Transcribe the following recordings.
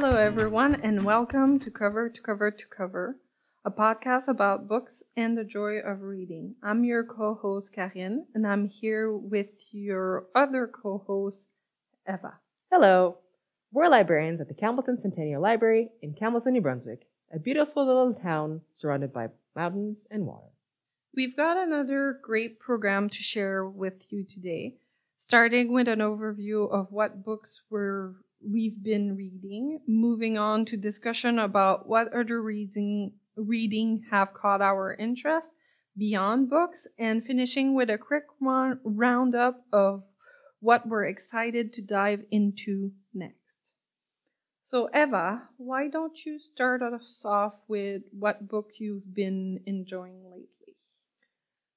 Hello, everyone, and welcome to Cover to Cover to Cover, a podcast about books and the joy of reading. I'm your co host, Karine, and I'm here with your other co host, Eva. Hello. We're librarians at the Campbellton Centennial Library in Campbellton, New Brunswick, a beautiful little town surrounded by mountains and water. We've got another great program to share with you today, starting with an overview of what books we're, we've been reading, moving on to discussion about what other reading, reading have caught our interest beyond books, and finishing with a quick run, roundup of what we're excited to dive into next. So, Eva, why don't you start us off with what book you've been enjoying lately?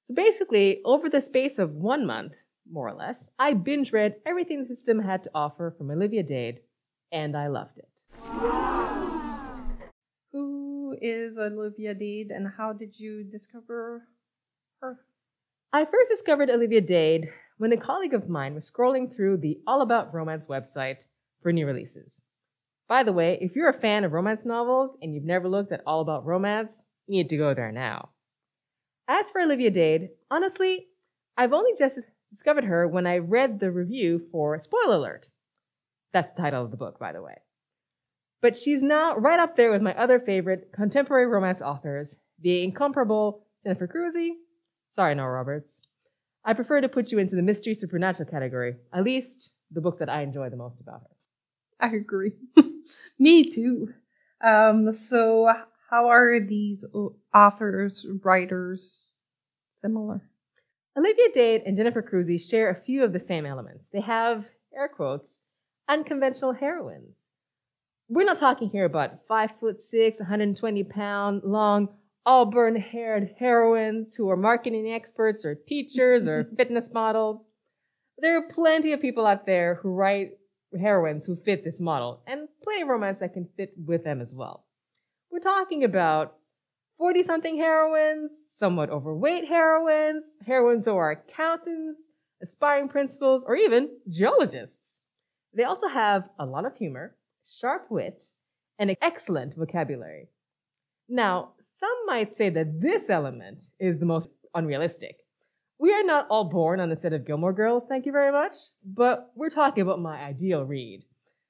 So basically, over the space of one month, more or less, I binge read everything the system had to offer from Olivia Dade, and I loved it. Who is Olivia Dade and how did you discover her? I first discovered Olivia Dade when a colleague of mine was scrolling through the All About Romance website for new releases. By the way, if you're a fan of romance novels and you've never looked at All About Romance, you need to go there now. As for Olivia Dade, honestly, I've only just discovered her when I read the review for Spoiler Alert. That's the title of the book, by the way. But she's now right up there with my other favorite contemporary romance authors, the incomparable Jennifer Crusie. Sorry, Nora Roberts. I prefer to put you into the mystery supernatural category, at least the books that I enjoy the most about her. I agree. Me too. Um, so, how are these authors, writers similar? Olivia Dade and Jennifer Crusie share a few of the same elements. They have, air quotes, unconventional heroines. We're not talking here about five foot six, 120 pound long, auburn haired heroines who are marketing experts or teachers or fitness models. There are plenty of people out there who write heroines who fit this model, and plenty of romance that can fit with them as well. We're talking about 40 something heroines, somewhat overweight heroines, heroines who are accountants, aspiring principals, or even geologists. They also have a lot of humor, sharp wit, and excellent vocabulary. Now, some might say that this element is the most unrealistic. We are not all born on the set of Gilmore Girls, thank you very much, but we're talking about my ideal read.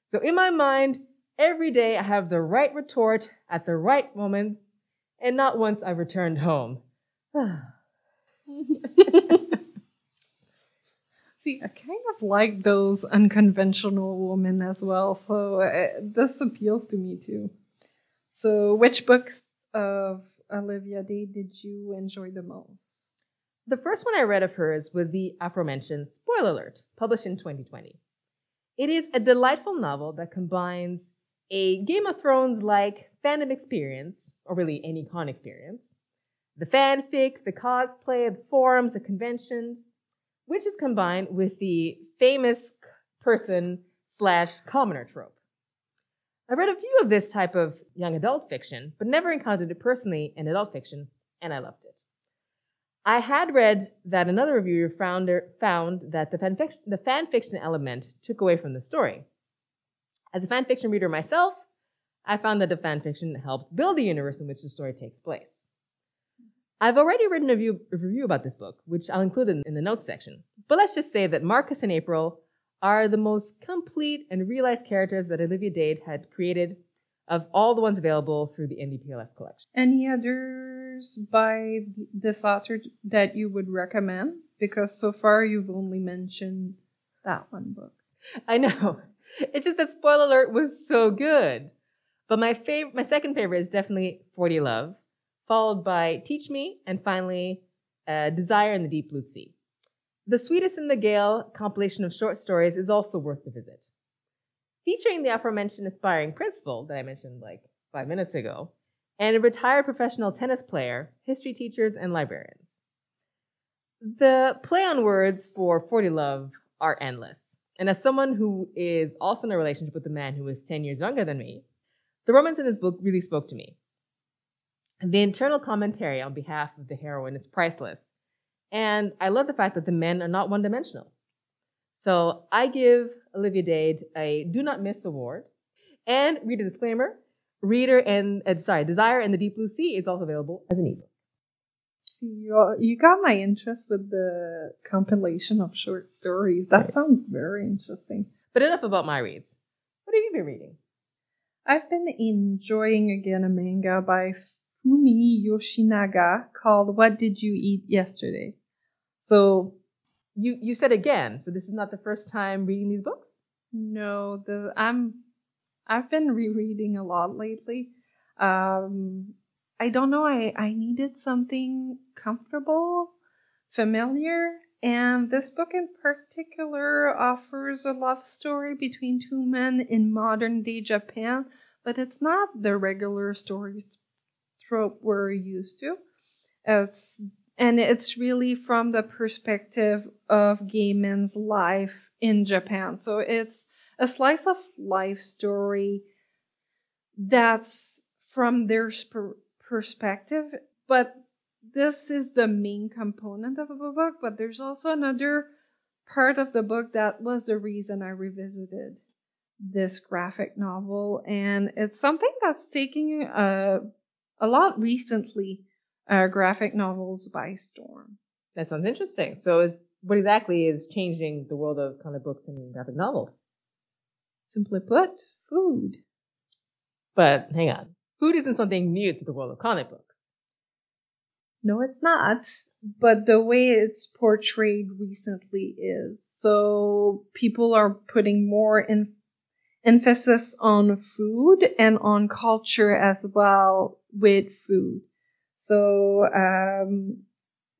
So in my mind, every day I have the right retort at the right moment, and not once I've returned home. See, I kind of like those unconventional women as well, so uh, this appeals to me too. So, which book of Olivia Dade did you enjoy the most? The first one I read of hers was the aforementioned Spoiler Alert, published in 2020. It is a delightful novel that combines a Game of Thrones like fandom experience, or really any con experience, the fanfic, the cosplay, the forums, the conventions, which is combined with the famous person slash commoner trope. I read a few of this type of young adult fiction, but never encountered it personally in adult fiction, and I loved it. I had read that another reviewer found, found that the fan, fiction, the element took away from the story. As a fan fiction reader myself, I found that the fan fiction helped build the universe in which the story takes place. I've already written a review, a review about this book, which I'll include in, in the notes section. But let's just say that Marcus and April are the most complete and realized characters that Olivia Dade had created of all the ones available through the NBPLS collection. Any others by this author that you would recommend? Because so far you've only mentioned that one book. I know. It's just that spoiler alert was so good. But my favorite, my second favorite is definitely 40 Love, followed by Teach Me, and finally uh, Desire in the Deep Blue Sea. The Sweetest in the Gale compilation of short stories is also worth the visit featuring the aforementioned aspiring principal that I mentioned like five minutes ago, and a retired professional tennis player, history teachers, and librarians. The play on words for 40 Love are endless. And as someone who is also in a relationship with a man who is 10 years younger than me, the romance in this book really spoke to me. The internal commentary on behalf of the heroine is priceless. And I love the fact that the men are not one dimensional. So I give Olivia Dade a do not miss award. And read a disclaimer. Reader and uh, sorry, Desire and the Deep Blue Sea is also available as an ebook. You, you got my interest with the compilation of short stories. That Right. sounds very interesting. But enough about my reads. What have you been reading? I've been enjoying again a manga by Fumi Yoshinaga called What Did You Eat Yesterday? So, You you said again, so this is not the first time reading these books? no, the I'm I've been rereading a lot lately. Um I don't know, I I needed something comfortable, familiar, and this book in particular offers a love story between two men in modern day Japan, but it's not the regular story trope we're used to. It's and it's really from the perspective of gay men's life in Japan. So it's a slice of life story that's from their perspective, but this is the main component of the book, but there's also another part of the book that was the reason I revisited this graphic novel, and it's something that's taking a, a lot recently uh, graphic novels by storm. That sounds interesting. So is what exactly is changing the world of comic books and graphic novels? Simply put, food. But hang on. Food isn't something new to the world of comic books. No, it's not. But the way it's portrayed recently is. So people are putting more in, emphasis on food and on culture as well with food. So um,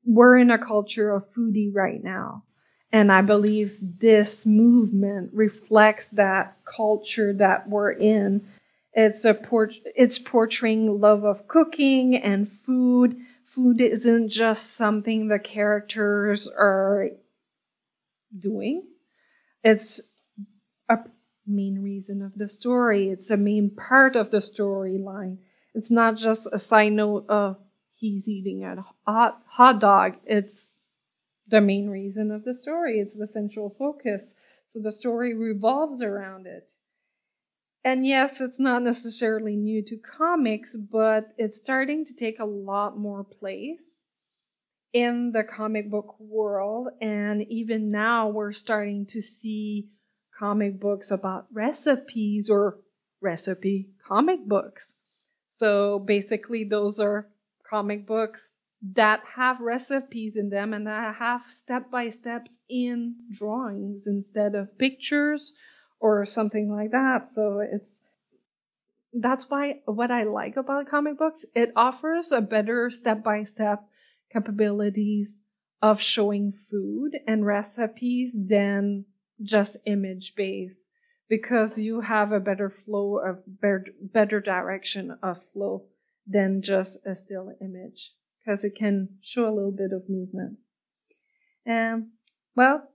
we're in a culture of foodie right now. And I believe this movement reflects that culture that we're in. It's a port- it's portraying love of cooking and food. Food isn't just something the characters are doing. It's a main reason of the story. It's a main part of the storyline. It's not just a side note of he's eating a hot, hot dog. It's the main reason of the story. It's the central focus. So the story revolves around it. And yes, it's not necessarily new to comics, but it's starting to take a lot more place in the comic book world. And even now, we're starting to see comic books about recipes or recipe comic books. So basically, those are comic books that have recipes in them and that have step by steps in drawings instead of pictures or something like that. So it's that's why what I like about comic books, it offers a better step by step capabilities of showing food and recipes than just image based because you have a better flow of better, better direction of flow than just a still image because it can show a little bit of movement. And well,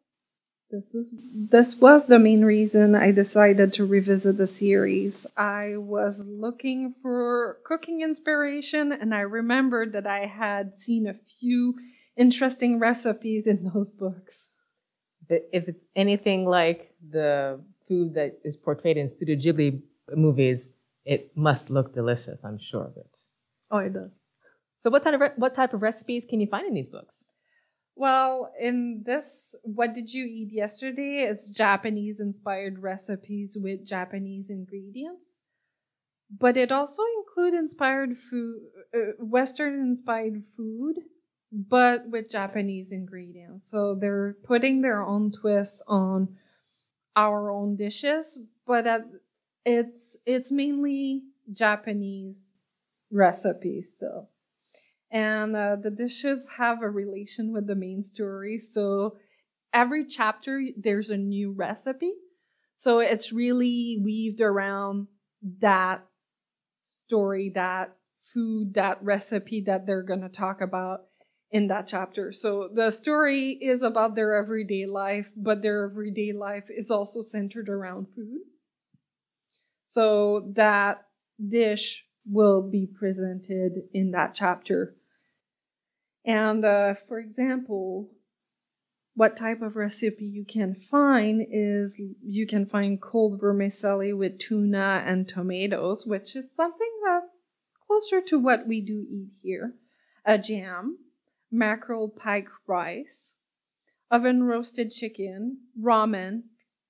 this is this was the main reason I decided to revisit the series. I was looking for cooking inspiration and I remembered that I had seen a few interesting recipes in those books. If it's anything like the food that is portrayed in Studio Ghibli movies, it must look delicious. I'm sure of it. Oh, it does. So, what type of re- what type of recipes can you find in these books? Well, in this, what did you eat yesterday? It's Japanese inspired recipes with Japanese ingredients. But it also include inspired food, uh, Western inspired food, but with Japanese ingredients. So they're putting their own twist on our own dishes, but at, it's it's mainly Japanese recipes still and uh, the dishes have a relation with the main story. So every chapter there's a new recipe. So it's really weaved around that story, that food, that recipe that they're going to talk about in that chapter. So the story is about their everyday life, but their everyday life is also centered around food. So that dish will be presented in that chapter. And uh, for example, what type of recipe you can find is you can find cold vermicelli with tuna and tomatoes, which is something that closer to what we do eat here. A jam, mackerel pike rice, oven roasted chicken, ramen,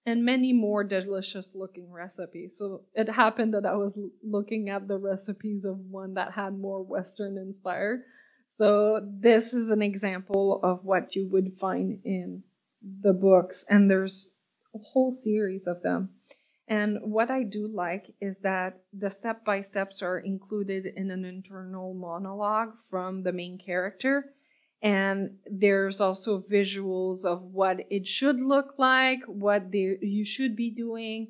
and many more delicious looking recipes. So it happened that I was looking at the recipes of one that had more Western inspired. So this is an example of what you would find in the books, and there's a whole series of them. And what I do like is that the step by steps are included in an internal monologue from the main character. And there's also visuals of what it should look like, what they, you should be doing.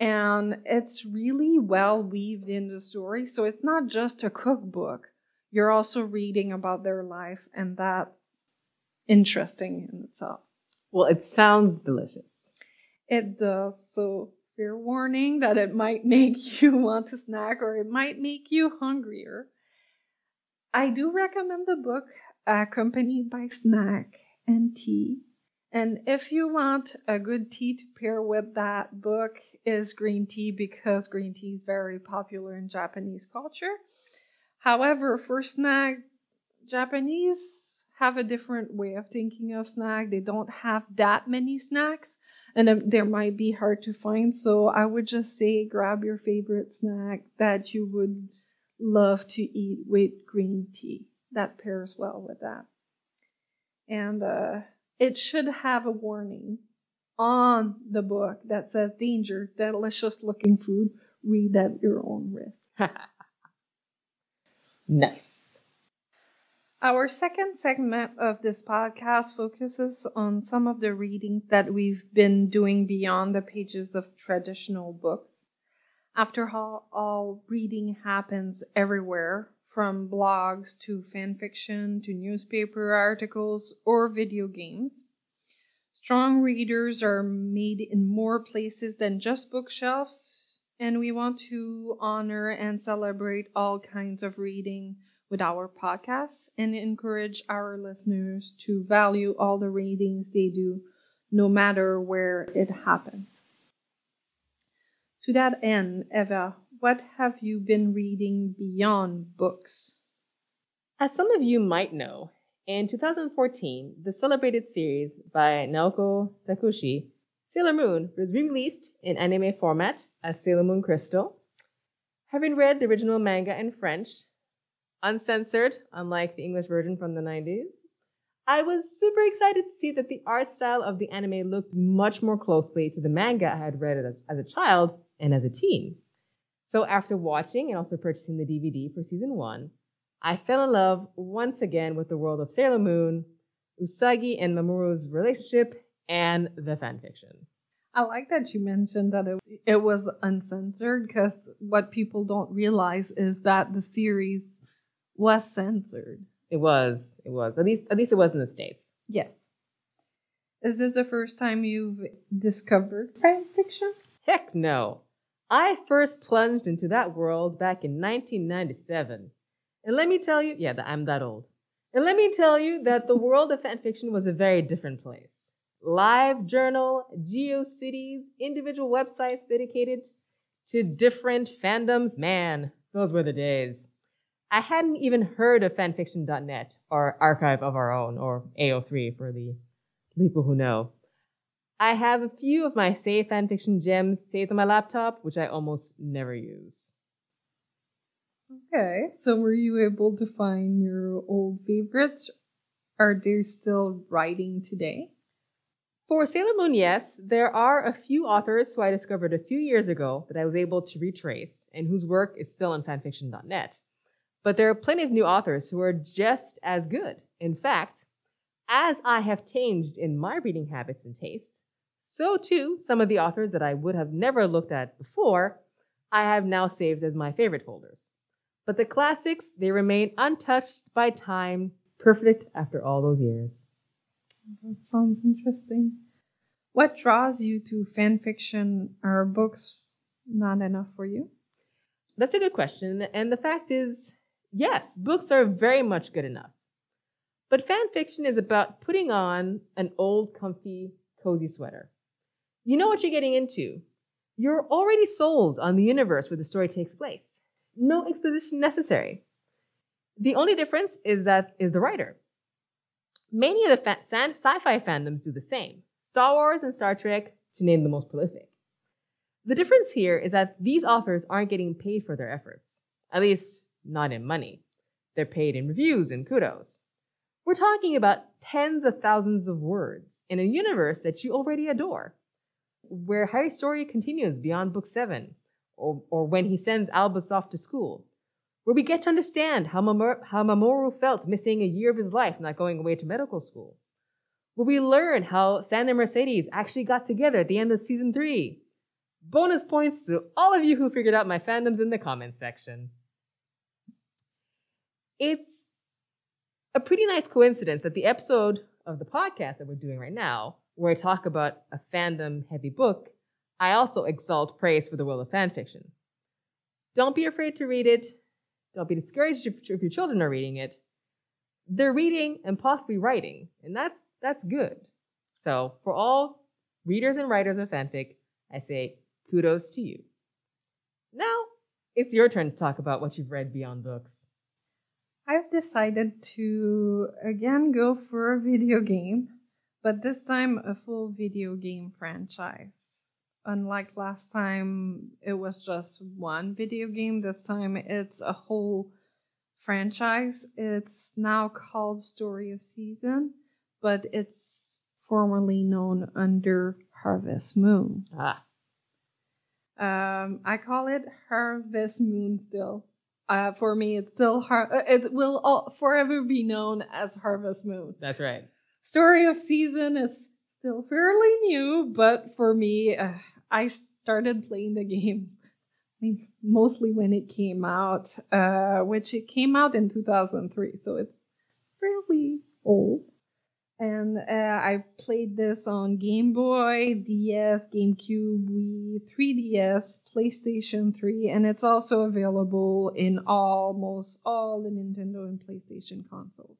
And it's really well weaved in the story. So it's not just a cookbook you're also reading about their life, and that's interesting in itself. Well, it sounds delicious. It does. So, fair warning that it might make you want to snack or it might make you hungrier. I do recommend the book accompanied by snack and tea. And if you want a good tea to pair with that book is green tea because green tea is very popular in Japanese culture. However, for snack, Japanese have a different way of thinking of snack. They don't have that many snacks, and um, they might be hard to find. So I would just say grab your favorite snack that you would love to eat with green tea. That pairs well with that. And uh, it should have a warning on the book that says danger, delicious looking food. Read at your own risk. Nice. Our second segment of this podcast focuses on some of the readings that we've been doing beyond the pages of traditional books. After all, all reading happens everywhere, from blogs to fan fiction to newspaper articles or video games. Strong readers are made in more places than just bookshelves, and we want to honor and celebrate all kinds of reading with our podcast and encourage our listeners to value all the readings they do, no matter where it happens. To that end, Eva, what have you been reading beyond books? As some of you might know, in 2014, the celebrated series by Naoko Takeuchi Sailor Moon was re-released in anime format as Sailor Moon Crystal. Having read the original manga in French, uncensored, unlike the English version from the 90s, I was super excited to see that the art style of the anime looked much more closely to the manga I had read as, as a child and as a teen. So after watching and also purchasing the DVD for season one, I fell in love once again with the world of Sailor Moon, Usagi and Mamoru's relationship, and the fan fiction. I like that you mentioned that it, it was uncensored because what people don't realize is that the series was censored. It was. It was. At least at least it was in the States. Yes. Is this the first time you've discovered fan fiction? Heck no. I first plunged into that world back in 1997. And let me tell you, yeah, I'm that old. And let me tell you that the world of fanfiction was a very different place. Live Journal, GeoCities, individual websites dedicated to different fandoms. Man, those were the days. I hadn't even heard of fanfiction.net or Archive of Our Own or AO3 for the people who know. I have a few of my saved fanfiction gems saved on my laptop, which I almost never use. Okay, so were you able to find your old favorites? Are they still writing today? For Sailor Moon, yes, there are a few authors who I discovered a few years ago that I was able to retrace and whose work is still on fanfiction.net. But there are plenty of new authors who are just as good. In fact, as I have changed in my reading habits and tastes, so too some of the authors that I would have never looked at before, I have now saved as my favorite folders. But the classics, they remain untouched by time, perfect after all those years. That sounds interesting. What draws you to fan fiction? Are books not enough for you? That's a good question. And the fact is, yes, books are very much good enough. But fan fiction is about putting on an old, comfy, cozy sweater. You know what you're getting into. You're already sold on the universe where the story takes place. No exposition necessary. The only difference is that is the writer. Many of the fa- sci-fi fandoms do the same. Star Wars and Star Trek, to name the most prolific. The difference here is that these authors aren't getting paid for their efforts. At least, not in money. They're paid in reviews and kudos. We're talking about tens of thousands of words in a universe that you already adore, where Harry's story continues beyond book seven, or, or when he sends Albus off to school, where we get to understand how, Mamor- how Mamoru felt missing a year of his life not going away to medical school, where we learn how Sam and Mercedes actually got together at the end of season three. Bonus points to all of you who figured out my fandoms in the comments section. It's a pretty nice coincidence that the episode of the podcast that we're doing right now, where I talk about a fandom heavy book, I also exalt praise for the world of fanfiction. Don't be afraid to read it. Don't be discouraged if, your children are reading it. They're reading and possibly writing, and that's that's good. So for all readers and writers of fanfic, I say kudos to you. Now it's your turn to talk about what you've read beyond books. I've decided to again go for a video game, but this time a full video game franchise. Unlike last time, it was just one video game, this time it's a whole franchise. It's now called Story of Season, but it's formerly known under Harvest Moon. Ah. Um, I call it Harvest Moon still uh, for me, it's still har- uh, it will all, forever be known as Harvest Moon. That's right. Story of Season is still fairly new, but for me, uh, I started playing the game mostly when it came out, uh, which it came out in 2003, so it's fairly old and uh, I played this on Game Boy, DS, GameCube, Wii, 3DS, PlayStation 3, and it's also available in almost all the Nintendo and PlayStation consoles.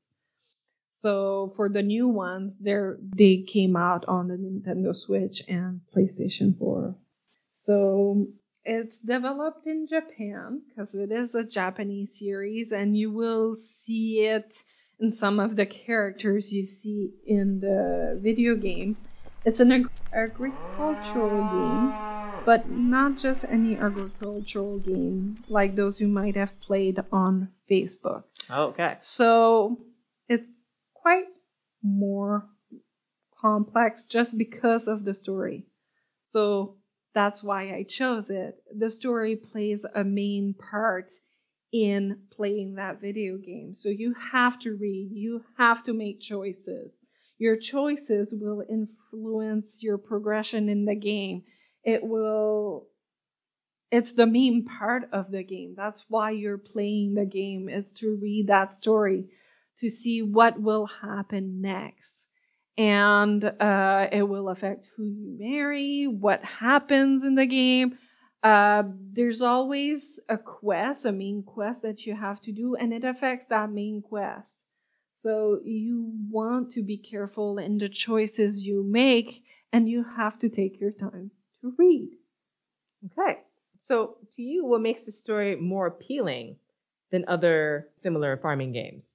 So for the new ones, they they came out on the Nintendo Switch and PlayStation 4. So it's developed in Japan because it is a Japanese series, and you will see it and some of the characters you see in the video game. It's an ag- agricultural game, but not just any agricultural game like those you might have played on Facebook. Okay. So it's quite more complex just because of the story. So that's why I chose it. The story plays a main part in playing that video game. So you have to read, you have to make choices. Your choices will influence your progression in the game. It will it's the main part of the game. That's why you're playing the game is to read that story to see what will happen next. And uh, it will affect who you marry, what happens in the game, uh, there's always a quest, a main quest that you have to do, and it affects that main quest. So you want to be careful in the choices you make, and you have to take your time to read. Okay. So, to you, what makes the story more appealing than other similar farming games?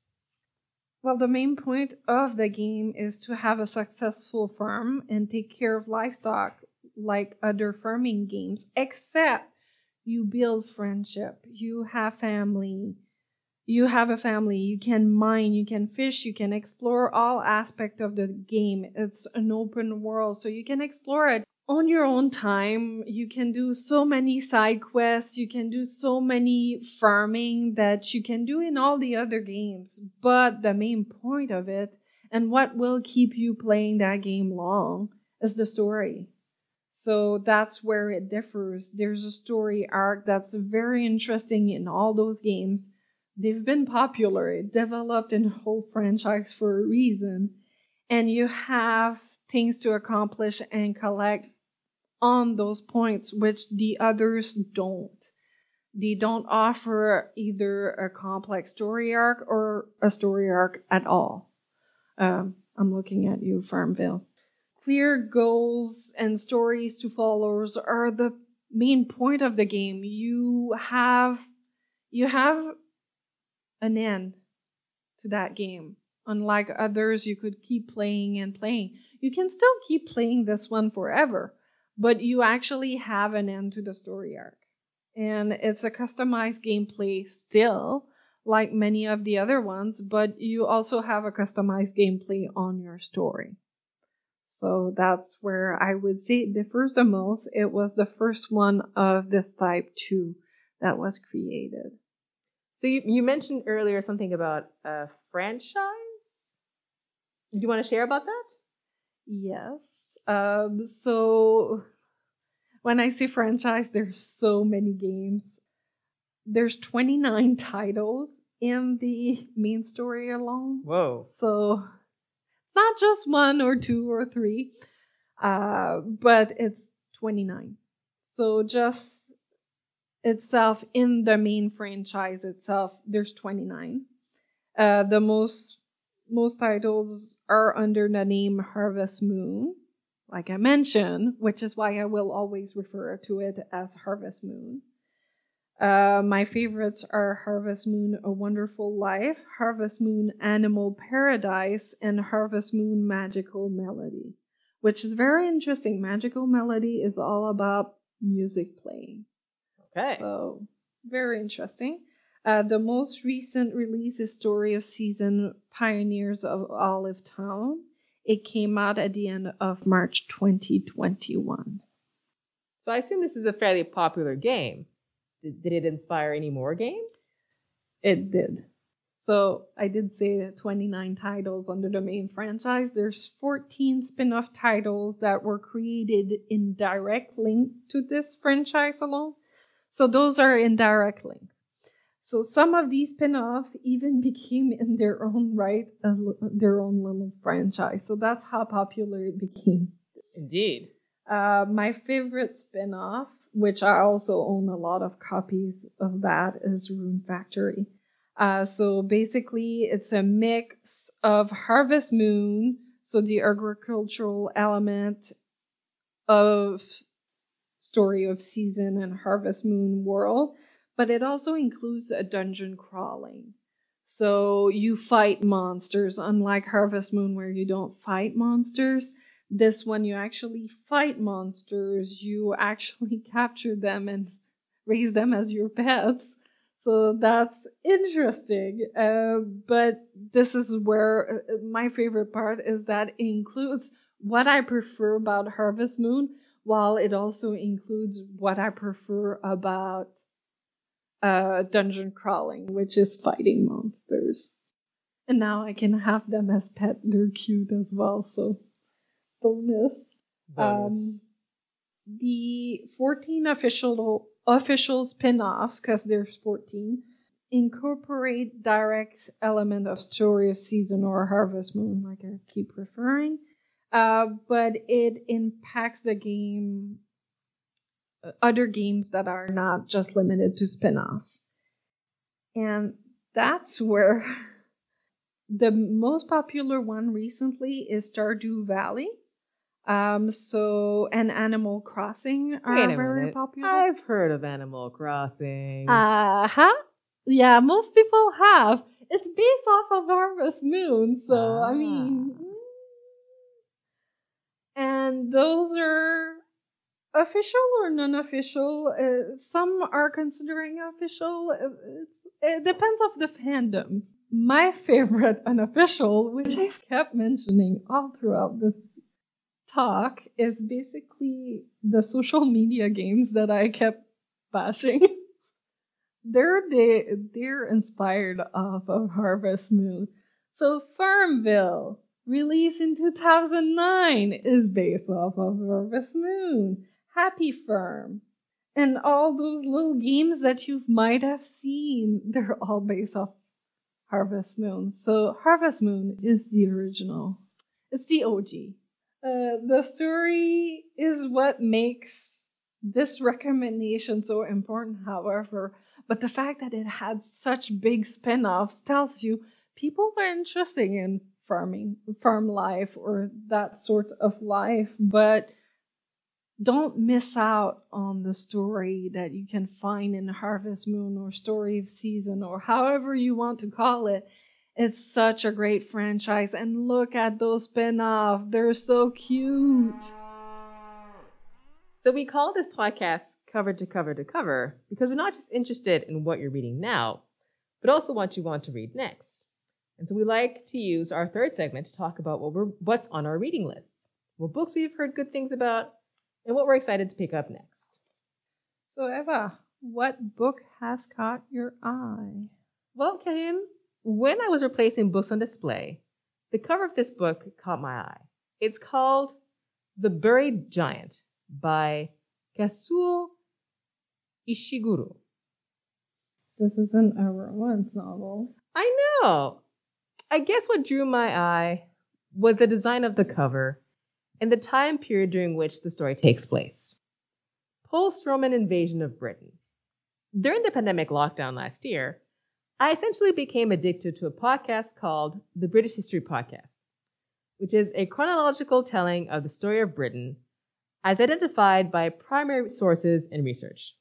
Well, the main point of the game is to have a successful farm and take care of livestock like other farming games, except you build friendship, you have family, you have a family, you can mine, you can fish, you can explore all aspect of the game. It's an open world, so you can explore it on your own time. You can do so many side quests, you can do so many farming that you can do in all the other games. But the main point of it and what will keep you playing that game long is the story. So that's where it differs. There's a story arc that's very interesting in all those games. They've been popular. It developed in a whole franchise for a reason. And you have things to accomplish and collect on those points, which the others don't. They don't offer either a complex story arc or a story arc at all. Um, I'm looking at you, Farmville. Clear goals and stories to followers are the main point of the game. You have you have an end to that game. Unlike others, you could keep playing and playing. You can still keep playing this one forever, but you actually have an end to the story arc. And it's a customized gameplay still, like many of the other ones, but you also have a customized gameplay on your story. So that's where I would say it differs the most. It was the first one of this type 2 that was created. So you, you mentioned earlier something about a franchise. Do you want to share about that? Yes. Um, so when I say franchise, there's so many games. There's 29 titles in the main story alone. Whoa. So it's not just one or two or three, uh, but it's 29. So just itself in the main franchise itself, there's 29. Uh, the most most titles are under the name Harvest Moon, like I mentioned, which is why I will always refer to it as Harvest Moon. Uh, my favorites are Harvest Moon A Wonderful Life, Harvest Moon Animal Paradise, and Harvest Moon Magical Melody, which is very interesting. Magical Melody is all about music playing. Okay. So, very interesting. Uh, the most recent release is Story of Season Pioneers of Olive Town. It came out at the end of March 2021. So I assume this is a fairly popular game. Did, it inspire any more games? It did. So I did say 29 titles under the main franchise. There's 14 spin-off titles that were created in direct link to this franchise alone. So those are in direct link. So some of these spin-off even became in their own right a, their own little franchise. So that's how popular it became. Indeed. Uh, my favorite spin-off, which I also own a lot of copies of that, is Rune Factory. Uh, so basically, it's a mix of Harvest Moon, so the agricultural element of Story of Season and Harvest Moon world, but it also includes a dungeon crawling. So you fight monsters, unlike Harvest Moon, where you don't fight monsters. This one, you actually fight monsters, you actually capture them and raise them as your pets. So that's interesting. Uh, but this is where uh, my favorite part is that it includes what I prefer about Harvest Moon, while it also includes what I prefer about uh, dungeon crawling, which is fighting monsters. And now I can have them as pet. They're cute as well, so bonus. Bonus. Um, the 14 official official spin-offs, because there's 14, incorporate direct element of story of season or harvest moon, like I keep referring. Uh, but it impacts the game other games that are not just limited to spin-offs. And that's where the most popular one recently is Stardew Valley. Um, so and Animal Crossing are Wait a very minute. popular. I've heard of Animal Crossing. Uh huh. Yeah, most people have. It's based off of Harvest Moon, so I mean, Ah. mm. and those are official or non-official. Uh, some are considering official. Uh, It's, it depends of the fandom. My favorite unofficial, which I've kept mentioning all throughout this talk, is basically the social media games that I kept bashing. they're they, they're inspired off of Harvest Moon. So Farmville, released in 2009, is based off of Harvest Moon. Happy Farm, and all those little games that you might have seen, they're all based off Harvest Moon. So Harvest Moon is the original. It's the OG. Uh, the story is what makes this recommendation so important, however, but the fact that it had such big spin-offs tells you people were interested in farming, farm life or that sort of life, but don't miss out on the story that you can find in Harvest Moon or Story of Season or however you want to call it. It's such a great franchise. And look at those spin-off. They're so cute. So we call this podcast cover to cover to cover because we're not just interested in what you're reading now, but also what you want to read next. And so we like to use our third segment to talk about what we're, what's on our reading lists, what books we've heard good things about, and what we're excited to pick up next. So, Eva, what book has caught your eye? Well, Ken, when I was replacing books on display, the cover of this book caught my eye. It's called The Buried Giant by Kazuo Ishiguro. This isn't a romance novel. I know. I guess what drew my eye was the design of the cover and the time period during which the story takes place. Post Roman invasion of Britain. During the pandemic lockdown last year, I essentially became addicted to a podcast called the British History Podcast, which is a chronological telling of the story of Britain as identified by primary sources and research.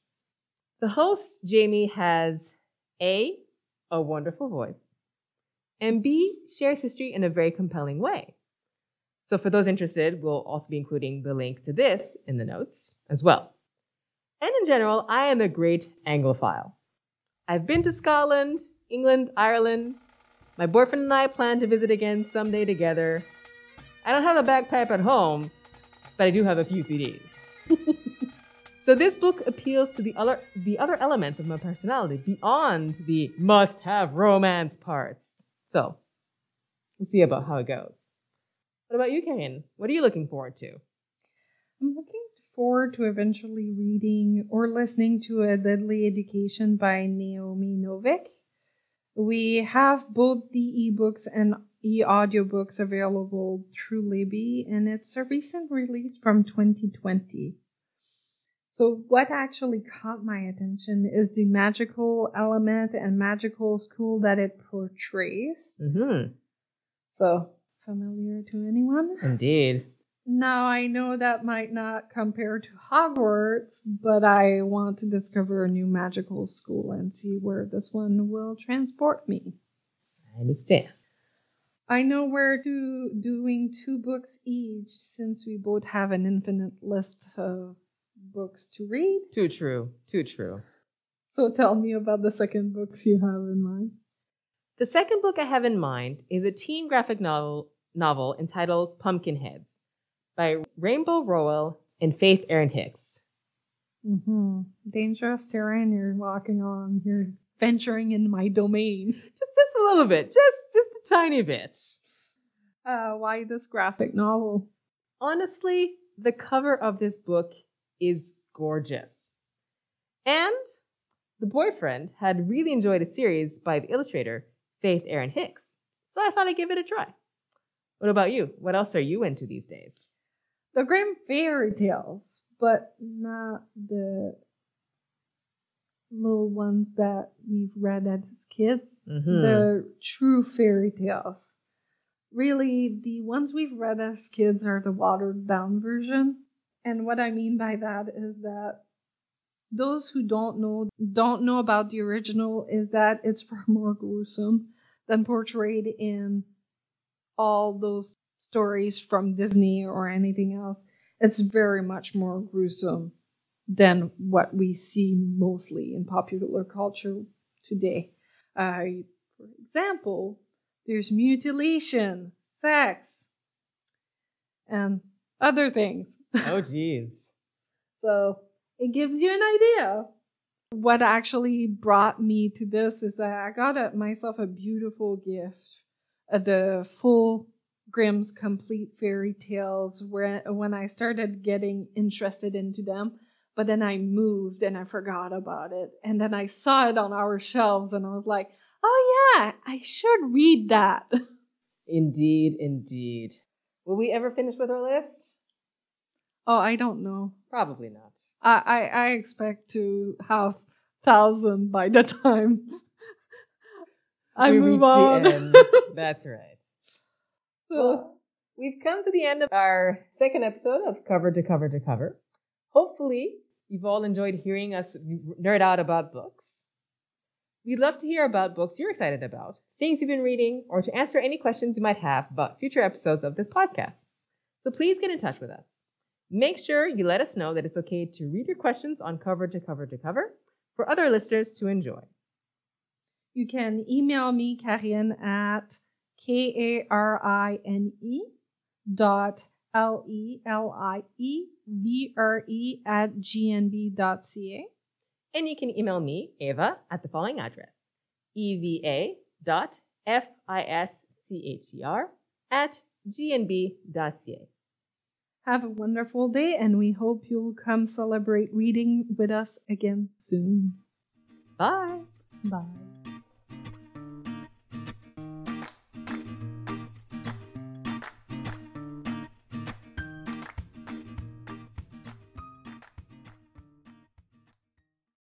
The host, Jamie, has A, a wonderful voice, and B, shares history in a very compelling way. So for those interested, we'll also be including the link to this in the notes as well. And in general, I am a great Anglophile. I've been to Scotland, England, Ireland. My boyfriend and I plan to visit again someday together. I don't have a bagpipe at home, but I do have a few CDs. so this book appeals to the other the other elements of my personality beyond the must-have romance parts. So we'll see about how it goes. What about you, Kane? What are you looking forward to? I'm looking forward to eventually reading or listening to A Deadly Education by Naomi Novik. We have both the ebooks and e audiobooks available through Libby, and it's a recent release from 2020. So, what actually caught my attention is the magical element and magical school that it portrays. Mm-hmm. So, familiar to anyone? Indeed. Now, I know that might not compare to Hogwarts, but I want to discover a new magical school and see where this one will transport me. I understand. I know we're do, doing two books each since we both have an infinite list of books to read. Too true. Too true. So tell me about the second books you have in mind. The second book I have in mind is a teen graphic novel novel entitled Pumpkinheads by Rainbow Rowell and Faith Erin Hicks. Mm-hmm. Dangerous terrain you're walking on. You're venturing in my domain. Just, just a little bit. Just, just a tiny bit. Uh, why this graphic novel? Honestly, the cover of this book is gorgeous. And the boyfriend had really enjoyed a series by the illustrator Faith Erin Hicks. So I thought I'd give it a try. What about you? What else are you into these days? The Grimm fairy tales, but not the little ones that we've read as kids. Mm-hmm. The true fairy tales. Really, the ones we've read as kids are the watered down version. And what I mean by that is that those who don't know don't know about the original is that it's far more gruesome than portrayed in all those stories from Disney or anything else. It's very much more gruesome than what we see mostly in popular culture today. Uh, for example, there's mutilation, sex, and other things. Oh, geez. So it gives you an idea. What actually brought me to this is that I got a, myself a beautiful gift, uh, the full Grimm's complete fairy tales. Where when I started getting interested into them, but then I moved and I forgot about it, and then I saw it on our shelves, and I was like, "Oh yeah, I should read that." Indeed, indeed. Will we ever finish with our list? Oh, I don't know. Probably not. I, I, I expect to have thousand by the time I We move on. That's right. Well, we've come to the end of our second episode of Cover to Cover to Cover. Hopefully, you've all enjoyed hearing us nerd out about books. We'd love to hear about books you're excited about, things you've been reading, or to answer any questions you might have about future episodes of this podcast. So please get in touch with us. Make sure you let us know that it's okay to read your questions on Cover to Cover to Cover for other listeners to enjoy. You can email me, Karine, at K A R I N E dot L E L I E V R E at gnb.ca. And you can email me, Eva, at the following address eva dot f i s c h e r at gnb.ca. Have a wonderful day, and we hope you'll come celebrate reading with us again soon. Bye. Bye.